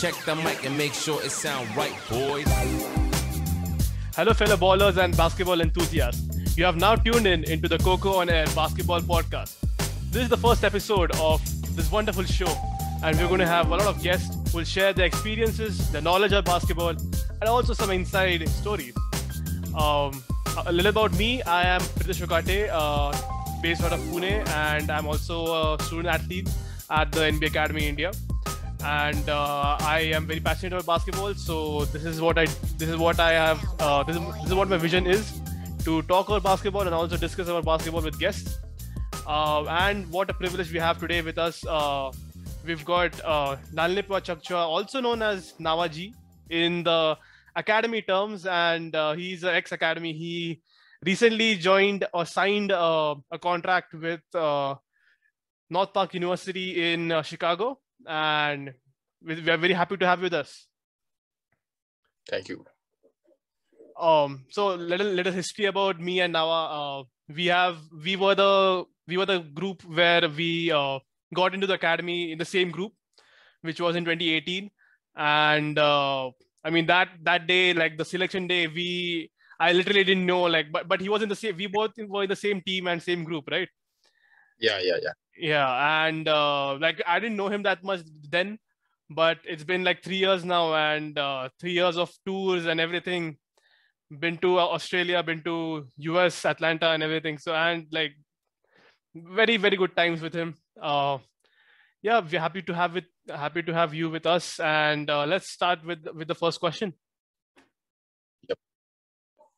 Check the mic and make sure it sound right, boys. Hello, fellow ballers and basketball enthusiasts. You have now tuned in into the Coco on Air Basketball Podcast. This is the first episode of this wonderful show, and we're going to have a lot of guests who will share their experiences, their knowledge of basketball, and also some inside stories. Um, a little about me I am Pritish Okate, uh, based out of Pune, and I'm also a student athlete at the NBA Academy India. And uh, I am very passionate about basketball, so this is what I this is what I have uh, this, is, this is what my vision is to talk about basketball and also discuss about basketball with guests. Uh, and what a privilege we have today with us. Uh, we've got uh, Lalhnehpuia Chhakchhuak, also known as Nawaji in the academy terms, and uh, he's an ex academy. He recently joined or signed uh, a contract with North Park University in Chicago, and we are very happy to have you with us. Thank you. Um, so little little history about me and Naua. Uh, we have we were the we were the group where we uh, got into the academy in the same group, which was in 2018, and uh, I mean that that day, like the selection day, we I literally didn't know like, but but he was in the same. We both were in the same team and same group, right? Yeah, yeah, yeah. Yeah, and uh, like I didn't know him that much then, but it's been like three years now, and uh, three years of tours and everything. Been to Australia, been to US, Atlanta, and everything. So and like very very good times with him. Uh, yeah, we're happy to have it. Happy to have you with us, and uh, let's start with with the first question. Yep.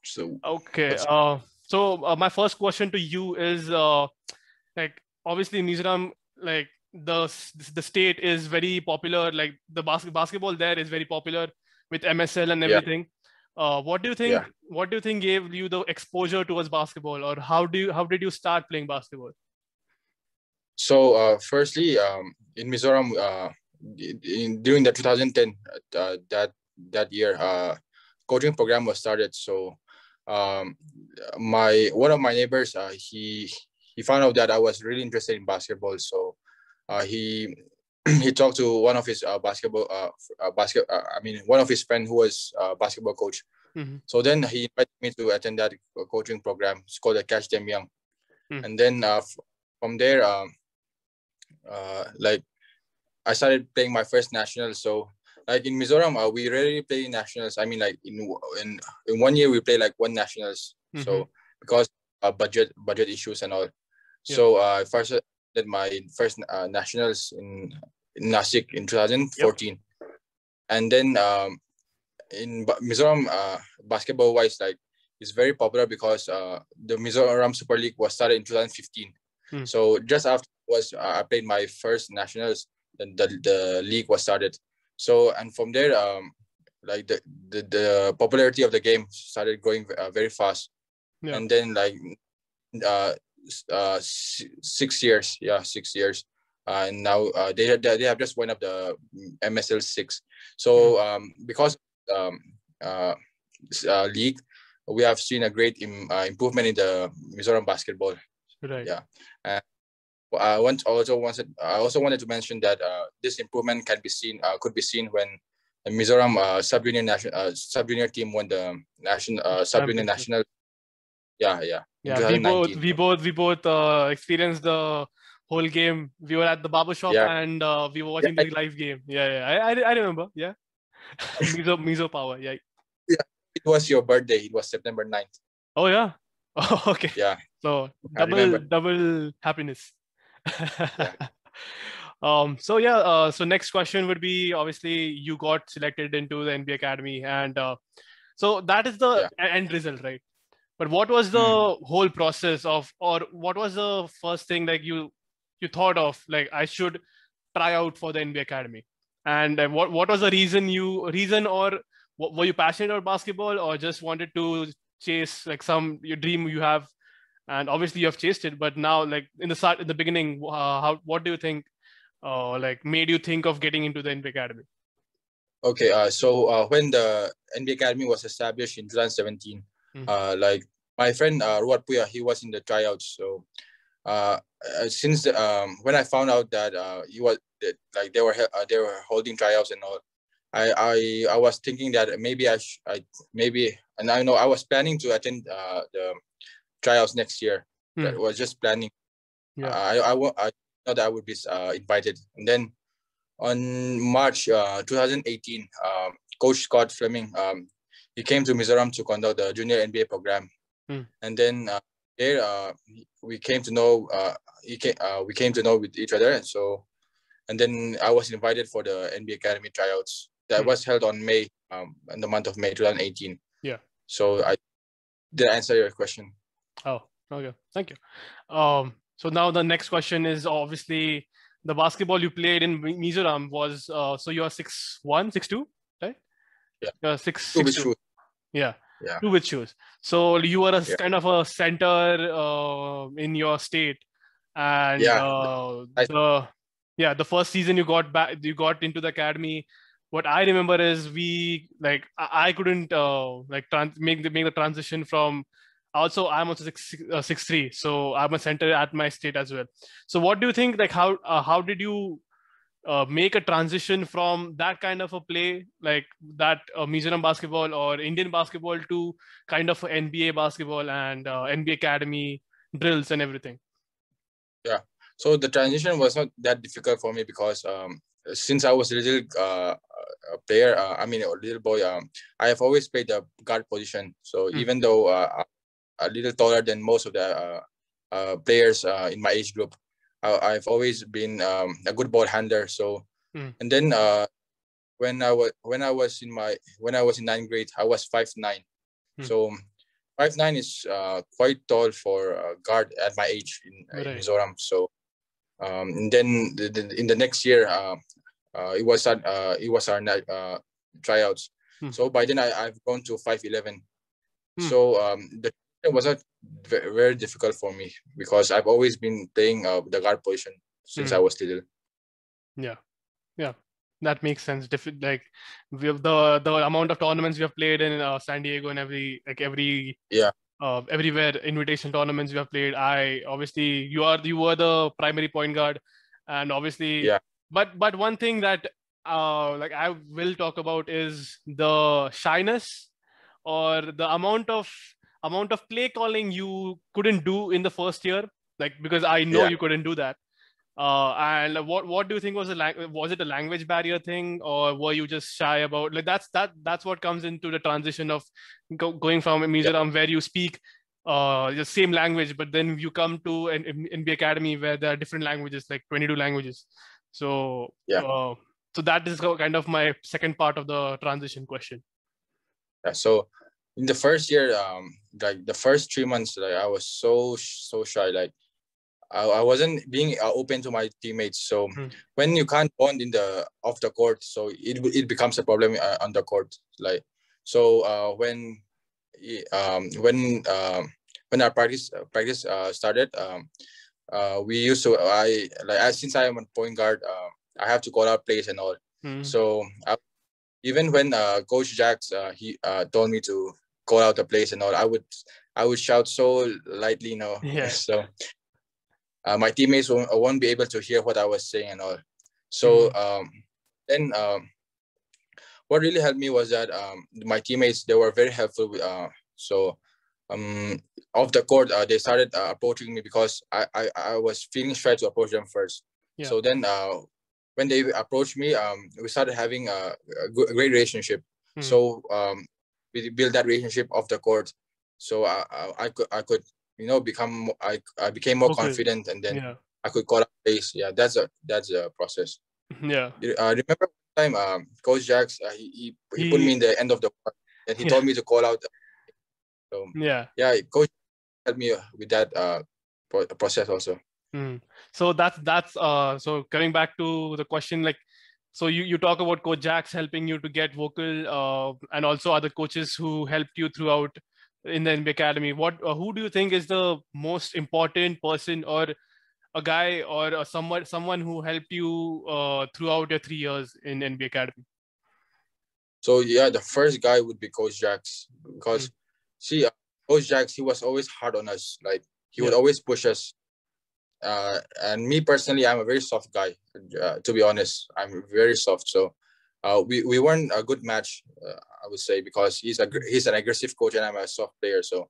So Okay. Uh, so uh, my first question to you is uh, like obviously Mizoram, like the the state is very popular. Like the bas- basketball there is very popular with MSL and Yeah. everything. Uh, what do you think? Yeah. What do you think gave you the exposure towards basketball, or how do you how did you start playing basketball? so uh, firstly, um, in Mizoram, uh, in, during the 2010 uh, that that year, uh, coaching program was started. So um, my one of my neighbors, uh, he he found out that I was really interested in basketball. So uh, he he talked to one of his uh, basketball uh, uh, basket uh, I mean one of his friend who was uh, basketball coach. Mhm. So then he invited me to attend that coaching program. It's called the Catch Them Young. Hmm. And then uh, f- from there, um, uh, like I started playing my first national. So like in Mizoram, uh, we rarely play nationals. I mean, like in in in one year we play like one nationals. So because uh, budget budget issues and all. Yeah. So uh, I first did my first uh, nationals in, in Nasik in 2014, and then um, in Mizoram uh, basketball wise, like it's very popular because uh, the Mizoram Super League was started in 2015. Hmm. So just after was uh, I played my first nationals, then the, the league was started. So and from there, um, like the, the the popularity of the game started growing uh, very fast, Yeah. and then like uh, uh six years, yeah, six years. Uh, and now uh, they they have just went up the MSL six. So um, because um, uh, uh, league, we have seen a great Im- uh, improvement in the Mizoram basketball. Right. Yeah. I want also wanted I also wanted to mention that uh, this improvement can be seen uh, could be seen when the Mizoram uh, sub junior national uh, sub junior team won the national uh, sub junior national. Yeah, yeah. Yeah. We both we both we both uh, experienced the whole game. We were at the barber shop Yeah. and uh, we were watching the live game. Yeah, yeah. I I, I remember. Yeah. Mizo Mizo power. Yeah. yeah It was your birthday. It was September 9th. Oh yeah. Oh, okay. Yeah. So double double happiness. um. So yeah. Uh. So next question would be obviously you got selected into the NBA Academy, and uh, so that is the Yeah. end result, right? But what was the whole process of, or what was the first thing like you you thought of like I should try out for the NBA Academy, and uh, what what was the reason you reason or w- were you passionate about basketball or just wanted to chase like some your dream you have and obviously you have chased it but now like in the start in the beginning uh, how what do you think uh, like made you think of getting into the NBA academy Okay. Uh, so uh, when the NBA Academy was established in 2017, Mhm. uh, like my friend uh, Ruat Puya, he was in the tryouts. So uh, uh, since the, um, when I found out that uh, he was that, like they were uh, they were holding tryouts and all, I I I was thinking that maybe I sh- I maybe and I know I was planning to attend uh, the tryouts next year. Hmm. That was just planning. Yeah. I I wa- I thought I would be uh, invited, and then on March uh, 2018, um, Coach Scott Fleming um, he came to Mizoram to conduct the junior NBA program, Hmm. and then uh, there uh, we came to know uh, he came, uh, we came to know with each other, and so and then I was invited for the NBA Academy tryouts that Hmm. was held on May um, in the month of May 2018. Yeah. So I did I answer your question. Oh, okay. Thank you. Um, so now the next question is obviously the basketball you played in Mizoram was uh, so you're six one, six two, right? Yeah. Six, Two six with Yeah. Yeah. Two with shoes. So you were a Yeah. kind of a center uh, in your state, and Yeah. uh, I- the yeah the first season you got back you got into the academy. What I remember is we like I, I couldn't uh, like trans- make the make the transition from also i'm also six, uh, six three so i'm a center at my state as well so what do you think like how uh, how did you uh, make a transition from that kind of a play like that uh, Mizoram basketball or indian basketball to kind of nba basketball and uh, nba academy drills and everything Yeah. So the transition was not that difficult for me because um, since I was a little uh, a player, uh, I mean a little boy, um, I have always played the guard position. So Mm. even though uh, I'm a little taller than most of the uh, uh, players uh, in my age group, I, I've always been um, a good ball handler. So Mm. and then uh, when I was when I was in my when I was in ninth grade, I was five nine. Mm. So five nine is uh, quite tall for a guard at my age in, in Mizoram. So um, and then the, the, in the next year, uh, uh, it was uh, it was our uh, tryouts. Hmm. So by then I, I've gone to five eleven. Hmm. So um, the it was not very difficult for me because I've always been playing uh, the guard position since Hmm. I was little. yeah yeah that makes sense Diffi- like we have the the amount of tournaments we have played in uh, san diego and every like every Yeah. uh, everywhere invitation tournaments we have played i obviously you are you were the primary point guard and obviously Yeah. but but one thing that uh like i will talk about is the shyness or the amount of amount of play calling you couldn't do in the first year like because i know Yeah. you couldn't do that uh and what what do you think was the lang- was it a language barrier thing or were you just shy about like that's that that's what comes into the transition of go, going from a Mizoram where you speak uh the same language but then you come to an nba academy where there are different languages like 22 languages so Yeah. uh, so that is kind of my second part of the transition question Yeah, so in the first year, um, like the first three months, like I was so so shy. Like I, I wasn't being uh, open to my teammates. So Hmm. when you can't bond in the off the court, so it it becomes a problem uh, on the court. Like so uh, when um when um when our practice uh, practice uh, started, um, uh, we used to I like I, since I am a point guard, uh, I have to call out plays and all. Hmm. So I, even when uh, Coach Jacks uh, he uh, told me to call out the plays and all, I would I would shout so lightly, you know. Yeah. So uh, my teammates won't, won't be able to hear what I was saying and all. So um, then um, what really helped me was that um, my teammates they were very helpful. Uh, so um, off the court, uh, they started uh, approaching me because I, I I was feeling shy to approach them first. Yeah. So then uh, when they approached me, um, we started having a, a, good, a great relationship. Hmm. So um, we built that relationship off the court. So I, I, I could I could you know become I, I became more Okay. confident and then yeah I could call out plays. Yeah, that's a that's a process. yeah You- Uh, remember one time um, Coach Jacks uh, he, he, he put me in the end of the court and he Yeah. told me to call out. So yeah yeah, Coach helped me uh, with that uh, process also. Mm. So that's that's uh so coming back to the question like so you you talk about coach Jacks helping you to get vocal uh and also other coaches who helped you throughout in the NBA academy what uh, who do you think is the most important person or a guy or a someone someone who helped you uh throughout your 3 years in NBA academy So yeah, the first guy would be Coach Jacks because see, uh, Coach Jacks he was always hard on us. Like he would always push us. Uh, and me personally, I'm a very soft guy. Uh, to be honest, I'm very soft. So uh, we we weren't a good match, uh, I would say, because he's a he's an aggressive coach and I'm a soft player. So,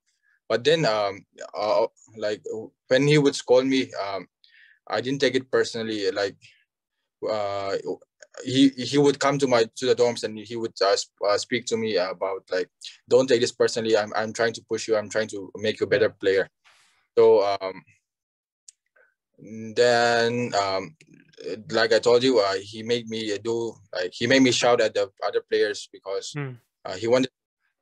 but then um, uh, like when he would scold me, um, I didn't take it personally. Like uh, he he would come to my to the dorms and he would uh, uh, speak to me about like don't take this personally i'm i'm trying to push you i'm trying to make you a better player so um then um like i told you uh, he made me do like he made me shout at the other players because Hmm. uh, he wanted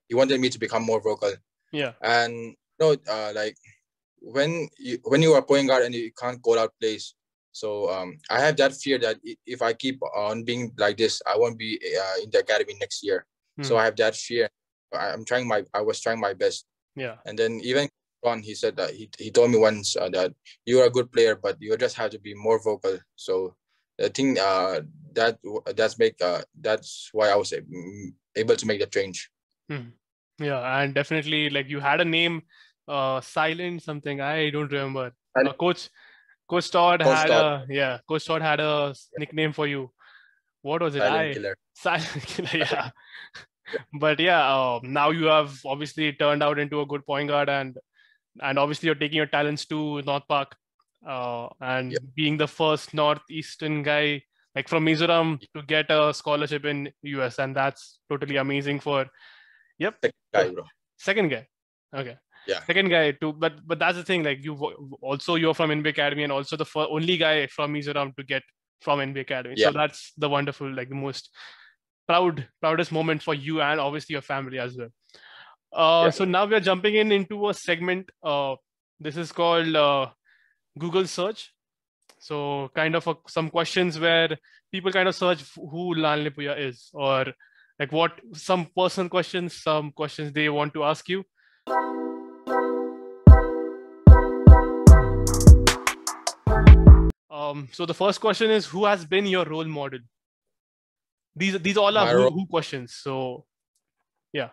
he wanted me to become more vocal Yeah. and you know uh, like when you when you are point guard and you can't call out plays so um, I have that fear that if I keep on being like this, I won't be uh, in the academy next year. So Hmm. I have that fear. I'm trying my I was trying my best, Yeah. and then even on he said that he, he told me once uh, that you are a good player, but you just have to be more vocal. So I think uh, that that's make uh, that's why I was able to make the change. Yeah, and definitely like you had a name, uh, silent something. I don't remember. Uh, Coach Coach Todd Coach had Todd. a yeah. Coach Todd had a nickname for you. What was it? Silent I killer. silent killer. Yeah. But yeah, uh, now you have obviously turned out into a good point guard, and and obviously you're taking your talents to North Park, uh, and Yep. being the first northeastern guy like from Mizoram to get a scholarship in US, and that's totally amazing for. Yep, Second guy, bro. second guy okay Yeah. second guy too but but that's the thing like you also you're from nba academy and also the fir- only guy from mizoram to get from nba academy Yeah. so that's the wonderful like the most proud proudest moment for you and obviously your family as well uh Yeah. so now we are jumping in into a segment uh this is called uh, google search so kind of a, some questions where people kind of search who Lalhnehpuia is or like what some personal questions, some questions they want to ask you. Um, so the first question is who has been your role model? These these all are who, who questions. So role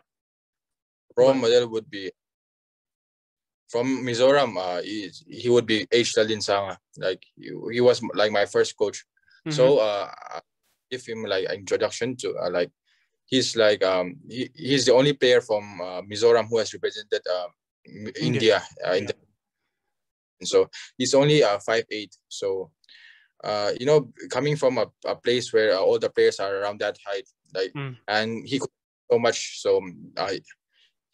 Right. model would be from Mizoram. Uh, he, he would be H. Sanga. Like he, he was like my first coach. mhm, So uh, I give him like an introduction to uh, like he's like um he, he's the only player from uh, Mizoram who has represented uh, M- India, uh, in Yeah. the and so he's only uh, five eight. So uh, you know, coming from a, a place where uh, all the players are around that height, like Mm. and he could so much. So I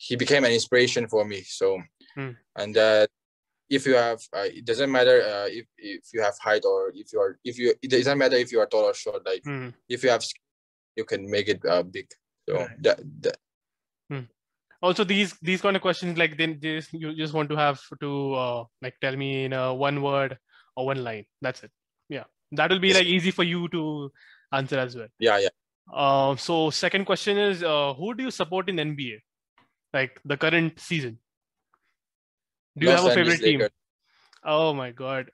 he became an inspiration for me. So Mm. and that if you have uh, it doesn't matter uh, if if you have height or if you are if you it doesn't matter if you are tall or short. Like mhm. if you have you can make it uh, big. So Right. that, that also these these kind of questions like then this you just want to have to uh, like tell me in a one word or one line. That's it. Yeah, that will be Yes. like easy for you to answer as well. yeah yeah Uh, so second question is uh, who do you support in NBA? Like the current season. Do you Los have a favorite team? Oh my god.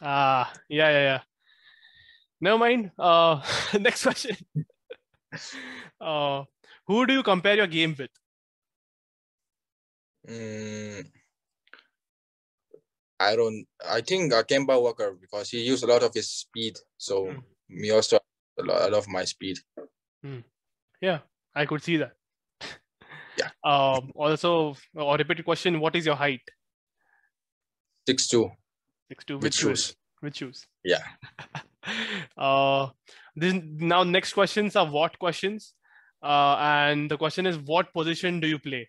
Ah, yeah, yeah, yeah. Never mind. Uh, next question. uh, who do you compare your game with? Mm, I don't. I think uh, Kemba Walker because he used a lot of his speed. So Mm. me also a lot, a lot of my speed. Yeah, I could see that. Yeah. Um. Also, or repeated question. What is your height? Six two. Six two Six two. with Which shoes? shoes. Which shoes? Yeah. uh, this now next questions are what questions? Uh, and the question is what position do you play?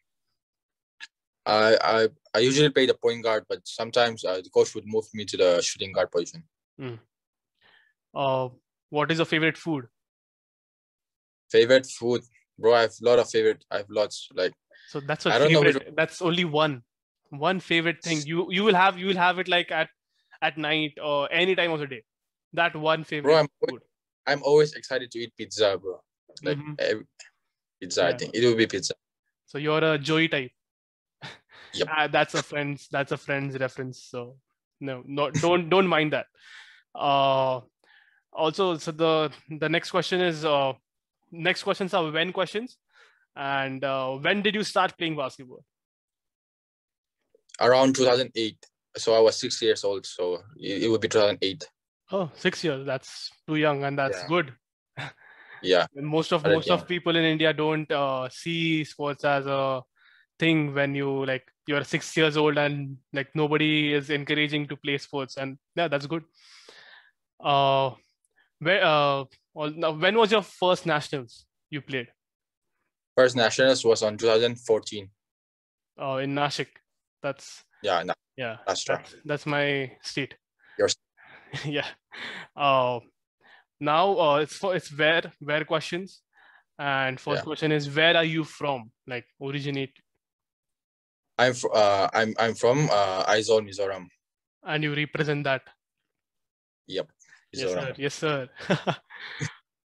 I I I usually play the point guard, but sometimes uh, the coach would move me to the shooting guard position. Uh, what is your favorite food? Favorite food, bro. I have a lot of favorite. I have lots. Like So that's a I don't know which favorite. That's only one, one favorite thing. You you will have you will have it like at at night or any time of the day. That one favorite bro, I'm always- food. I'm always excited to eat pizza, bro. Like Mhm. every, pizza, I think it will be pizza. So you're a Joey type. Yep. Ah, that's a friend's. That's a friend's reference. So no, no, don't don't mind that. Uh, also, so the the next question is uh, next questions are when questions, and uh, when did you start playing basketball? Around 2008. So I was six years old. So it, would be 2008. Oh, six years. That's too young, and that's Yeah. good. yeah most of most of people in india don't uh, see sports as a thing when you like you're six years old and like nobody is encouraging to play sports and yeah that's good uh where uh well, now, when was your first nationals you played? First nationals was on 2014 Oh, in nashik. That's yeah no, yeah that's right that's, my state. Yours. yeah. Uh now uh it's for it's where where questions? And first Yeah. question is where are you from? Like originate. I'm fr- uh i'm i'm from uh aizawl mizoram. And you represent that yep. Yes sir. yes sir.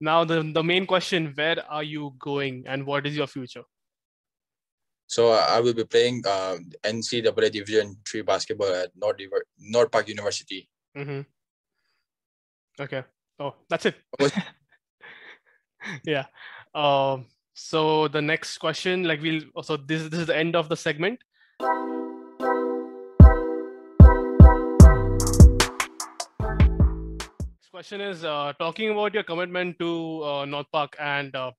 Now the the main question where are you going and what is your future? So uh, I will be playing uh, NCAA Division Three basketball at North, Diver- North Park University. mm-hmm. okay. Oh that's it. Yeah. Um so the next question like we'll so this this is the end of the segment question is uh, talking about your commitment to uh, North Park and uh,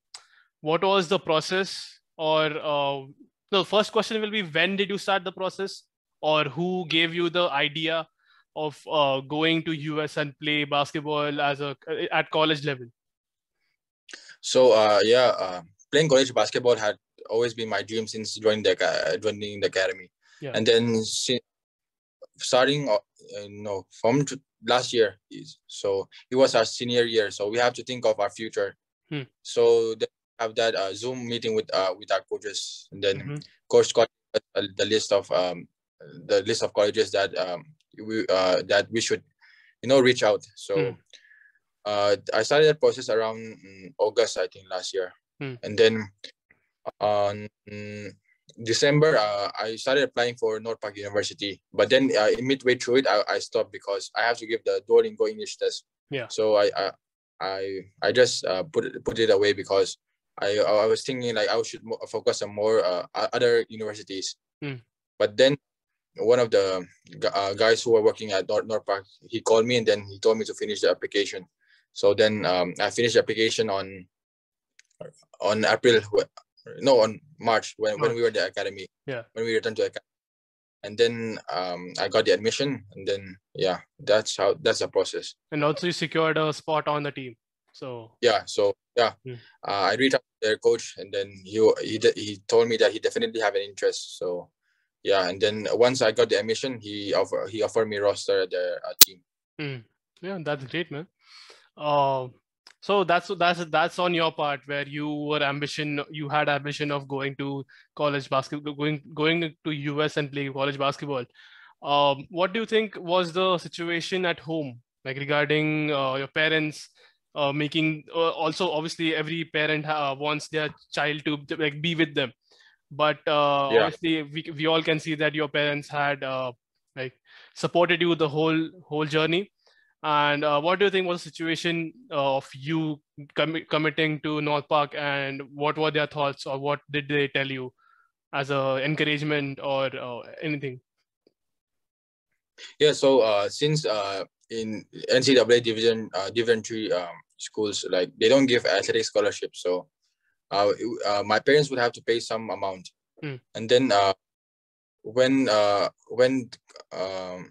what was the process or uh, the first question will be when did you start the process or who gave you the idea of uh, going to US and play basketball as a at college level So uh, yeah, uh, playing college basketball had always been my dream since joining the joining the academy. Yeah. And then si- starting, uh, you know, from last year, is- so it was our senior year. So we have to think of our future. Hmm. So have that uh, Zoom meeting with uh, with our coaches, and then Mhm. coach got uh, the list of um the list of colleges that um we uh that we should you know reach out. So. Hmm. Uh, I started that process around mm, August, I think, last year, Hmm. and then on December, uh, I started applying for North Park University. But then, uh, in midway through it, I, I stopped because I have to give the Duolingo English test. Yeah. So I I I, I just uh, put it put it away because I I was thinking like I should focus on more uh, other universities. Hmm. But then one of the uh, guys who were working at North, North Park, he called me and then he told me to finish the application. So then um, I finished the application on on April, no, on March when, when we were the academy. Yeah. When we returned to academy. And then um, I got the admission, and then yeah, that's how that's the process. and also you secured a spot on the team so Yeah, so yeah, Hmm. uh, I reached out to their coach, and then he he he told me that he definitely have an interest. So yeah, and then once I got the admission, he offer he offered me roster at the uh, team. Hmm. yeah that's great man uh, so that's that's that's on your part where you were ambition you had ambition of going to college basketball going going to us and play college basketball. Um, what do you think was the situation at home like regarding uh, your parents uh, making uh, also obviously every parent uh, wants their child to like be with them. But uh, Yeah. obviously we, we all can see that your parents had uh, like supported you the whole whole journey and uh, what do you think was the situation uh, of you commi- committing to north park? And what were their thoughts or what did they tell you as a encouragement or uh, anything? Yeah, so uh, since uh, in NCAA Division uh, Division three um, schools, like they don't give athletic scholarships, so uh, uh, my parents would have to pay some amount, Hmm. and then uh, when uh, when um,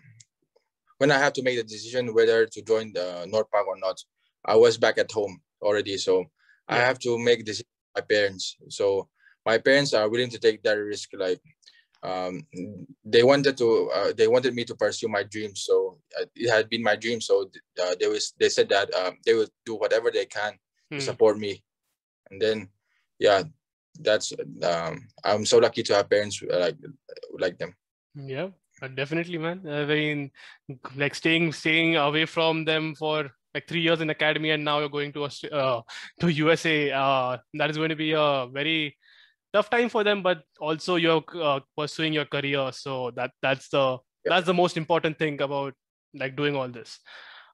when I have to make the decision whether to join the North Park or not, I was back at home already, so I have to make decision with my parents. So my parents are willing to take that risk, like um, they wanted to uh, they wanted me to pursue my dreams. So uh, it had been my dream. So uh, they was they said that um, they will do whatever they can to Hmm. support me. And then yeah that's um, i'm so lucky to have parents uh, like like them. Yeah, definitely, man. I mean, like staying staying away from them for like three years in academy, and now you're going to uh, to USA. Uh, that is going to be a very tough time for them, but also you're uh, pursuing your career. So that that's the that's the most important thing about like doing all this.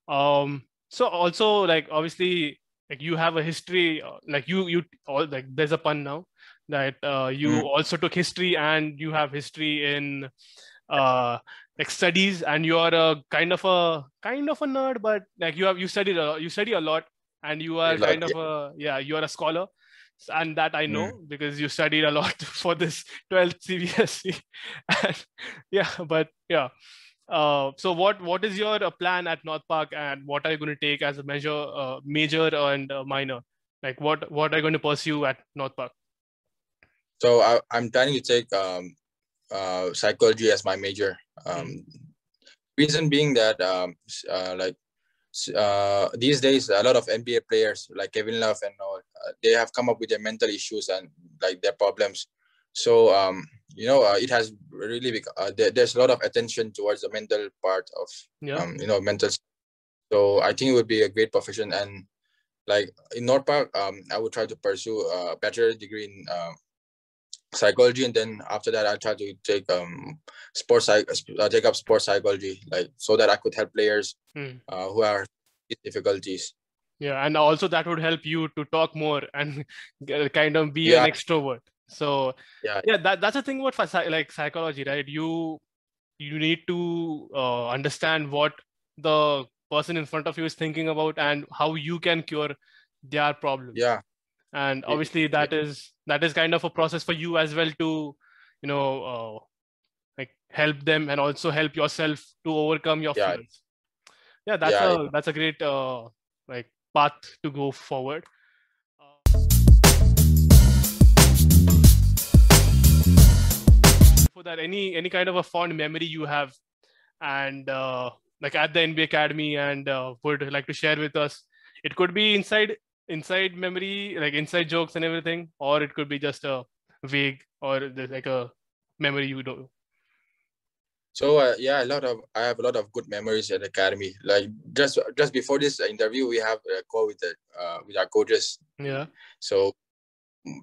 Um, so also like obviously like you have a history uh, like you you all like there's a pun now that uh, you Mm. also took history and you have history in uh like studies and you're a kind of a kind of a nerd but like you have you studied a, you study a lot and you are Like, kind of a yeah, you are a scholar, and that I know because you studied a lot for this 12th CBSE. and, yeah, but yeah. Uh, so what what is your uh, plan at North Park, and what are you going to take as a measure, uh, major and uh, minor? Like what what are you going to pursue at North Park? So I, I'm planning to take um, uh, psychology as my major. Um, reason being that um, uh, like uh, these days a lot of NBA players like Kevin Love and all uh, they have come up with their mental issues and like their problems. So um, you know uh, it has really bec- uh, there, there's a lot of attention towards the mental part of Yeah. um, you know mental. So I think it would be a great profession and like in North Park um, I would try to pursue a bachelor degree in uh, psychology and then after that i try to take um sports psych uh, take up sports psychology like so that i could help players Hmm. uh, who are with difficulties Yeah, and also that would help you to talk more and kind of be Yeah. an extrovert. So Yeah. yeah, that that's the thing about like psychology, right? You you need to uh, understand what the person in front of you is thinking about and how you can cure their problem. yeah And Yeah, obviously that is that is kind of a process for you as well to you know uh, like help them and also help yourself to overcome your Yeah. fears. Yeah, that's Yeah, a that's a great uh, like path to go forward. Uh, Before that, any any kind of a fond memory you have, and uh, like at the NBA Academy, and uh, would like to share with us. It could be inside inside memory, like inside jokes and everything, or it could be just a vague or like a memory you know. so uh, yeah a lot of i have a lot of good memories at academy like just just before this interview we have a call with the uh, with our coaches Yeah. so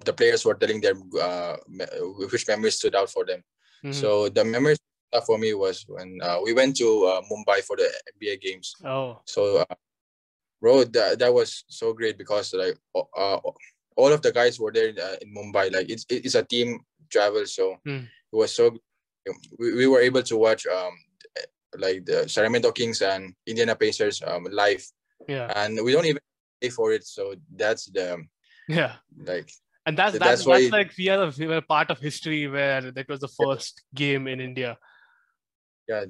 the players were telling them uh, which memories stood out for them Mhm. so the memories for me was when uh, we went to uh, mumbai for the nba games oh So, uh, bro, that, that was so great because like uh, all of the guys were there in, uh, in Mumbai. Like it's it's a team travel, so Hmm. it was so. We, we were able to watch um like the Sacramento Kings and Indiana Pacers um live, yeah and we don't even pay for it. So that's the yeah. like And that's that's, that's that's like we are, we were part of history where that was the first game in India. yeah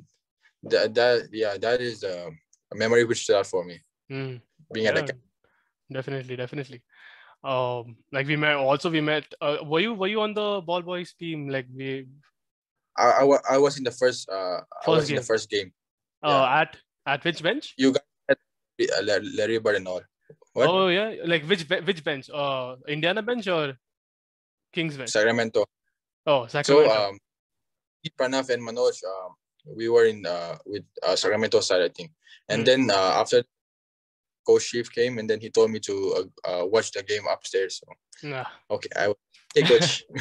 that that yeah that is a memory which stood out for me Mm. being at Yeah, the definitely, definitely. Um, like we met also we met. Uh, were you were you on the ball boys team? Like we I, I, I was in the first uh I First was in the game. first game. uh, at at which bench? You got uh, Larry Bird and all. What? Oh yeah, like which which bench? Uh, Indiana bench or Kings bench? Sacramento. Oh, sacramento So um, Pranav and Manoj, um, we were in uh, with uh, Sacramento side, I think. And Mm. then uh, after Coach Chief came, and then he told me to uh, uh, watch the game upstairs. So Nah. okay, I will take Coach.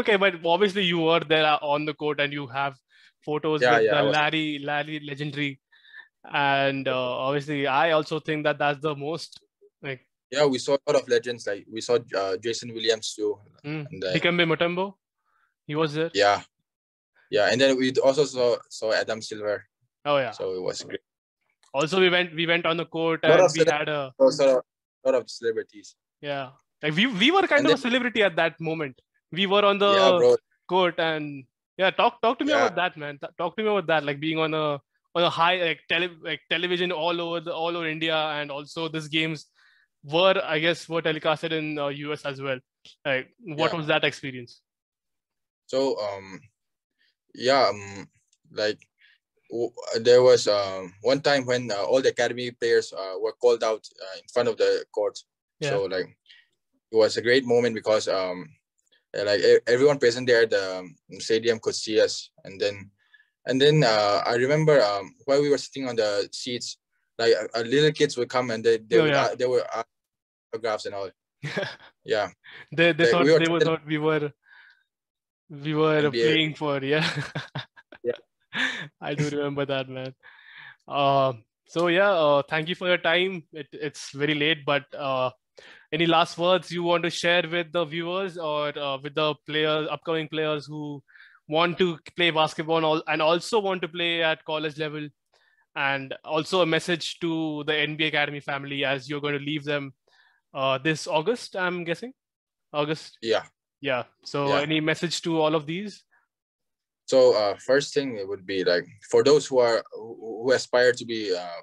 okay, but obviously you were there uh, on the court and you have photos Yeah, with yeah, Larry, Larry legendary, and uh, obviously I also think that that's the most like yeah, we saw a lot of legends. Like we saw uh, Jason Williams too. mm, And, uh, Dikembe Mutombo. He was there. yeah, yeah, and then we also saw saw Adam Silver. Oh yeah. So it was great. Also, we went we went on the court and we cele- had a lot of celebrities. yeah. Like we we were kind And of a celebrity at that moment. We were on the yeah, court and yeah talk talk to me Yeah. about that man talk to me about that like being on a on a high like tele like television all over the all over india and also these games were i guess were telecasted in uh, us as well like what Yeah. was that experience So um, yeah, um, like there was um one time when uh, all the academy players uh, were called out uh, in front of the court. Yeah. So like it was a great moment because um, uh, like everyone present there at the um, stadium could see us, and then and then uh, I remember um while we were sitting on the seats, like uh, little kids would come and they they Oh, would, yeah. uh, they were autographs and all. Yeah, they they Like, thought we were they were tell- thought we were we were NBA. playing for yeah Yeah. i do remember that man um so yeah uh, thank you for your time it, it's very late but uh any last words you want to share with the viewers or uh, with the players upcoming players who want to play basketball and al- and also want to play at college level and also a message to the NBA Academy family as you're going to leave them uh, this August, I'm guessing. August. Yeah. Yeah. So Yeah. any message to all of these? So uh, first thing it would be like for those who are who aspire to be uh,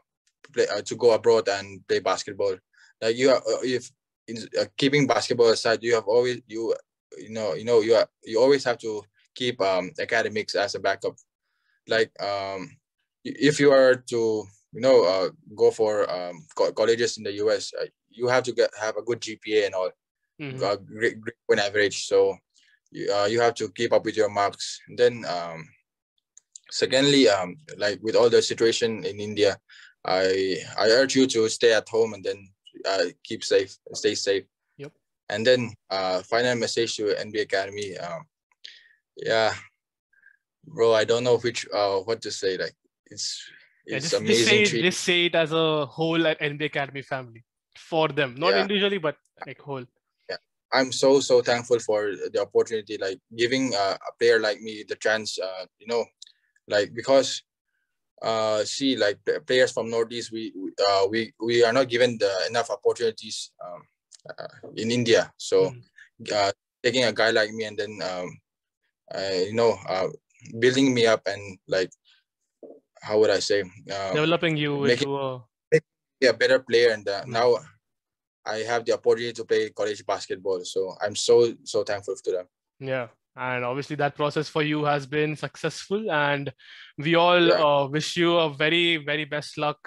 play, uh, to go abroad and play basketball. Like you are, uh, if in, uh, keeping basketball aside, you have always you you know you know you are you always have to keep um, academics as a backup. Like um, if you are to you know uh, go for um, co- colleges in the US, uh, you have to get have a good GPA and all Mhm. uh, great, great point average. So you, uh, you have to keep up with your marks. And then um, secondly, um, like with all the situation in India, I I urge you to stay at home and then uh, keep safe, stay safe. Yep. And then uh, final message to NBA Academy. Um, yeah, bro, I don't know which uh what to say. Like it's it's just, just amazing. say it, treat- just say it as a whole at NBA Academy family for them, not Yeah. individually, but like whole. I'm so so thankful for the opportunity, like giving uh, a player like me the chance. Uh, you know, like because uh, see, like players from Northeast, we we- uh, we we are not given the enough opportunities um, uh, in India. So, Mhm. uh, taking a guy like me and then um, uh, you know, uh, building me up and like, how would I say, uh, Developing you make into a be a better player and uh, Mm. now I have the opportunity to play college basketball. So I'm so so thankful to them. Yeah, and obviously that process for you has been successful, and we all Yeah. uh, wish you a very very best luck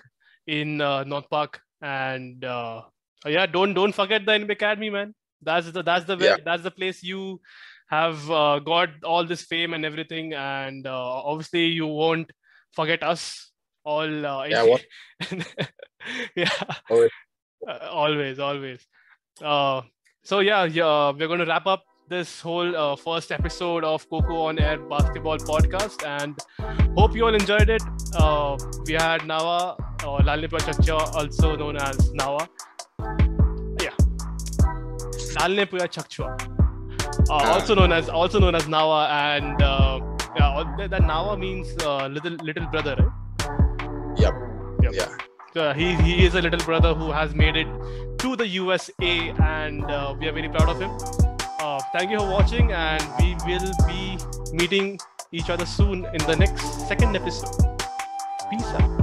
in uh, North Park. And uh, yeah, don't don't forget the NBA Academy, man. That's the that's the way, Yeah. that's the place you have uh, got all this fame and everything, and uh, obviously you won't forget us all. Uh, Yeah, what- yeah. Uh, always, always. Uh, so yeah, yeah, we're going to wrap up this whole uh, first episode of Coco on Air Basketball Podcast, and hope you all enjoyed it. Uh, we had Naua, or Lalnipa Chacha, also known as Naua. Yeah, Lalhnehpuia Chhakchhuak, uh, also known as also known as Naua, and uh, yeah, that, that Naua means uh, little little brother, right? Yep. Yep. Yeah. Uh, he, he is a little brother who has made it to the USA, and uh, we are very proud of him. Uh, thank you for watching, and we will be meeting each other soon in the next second episode. Peace out.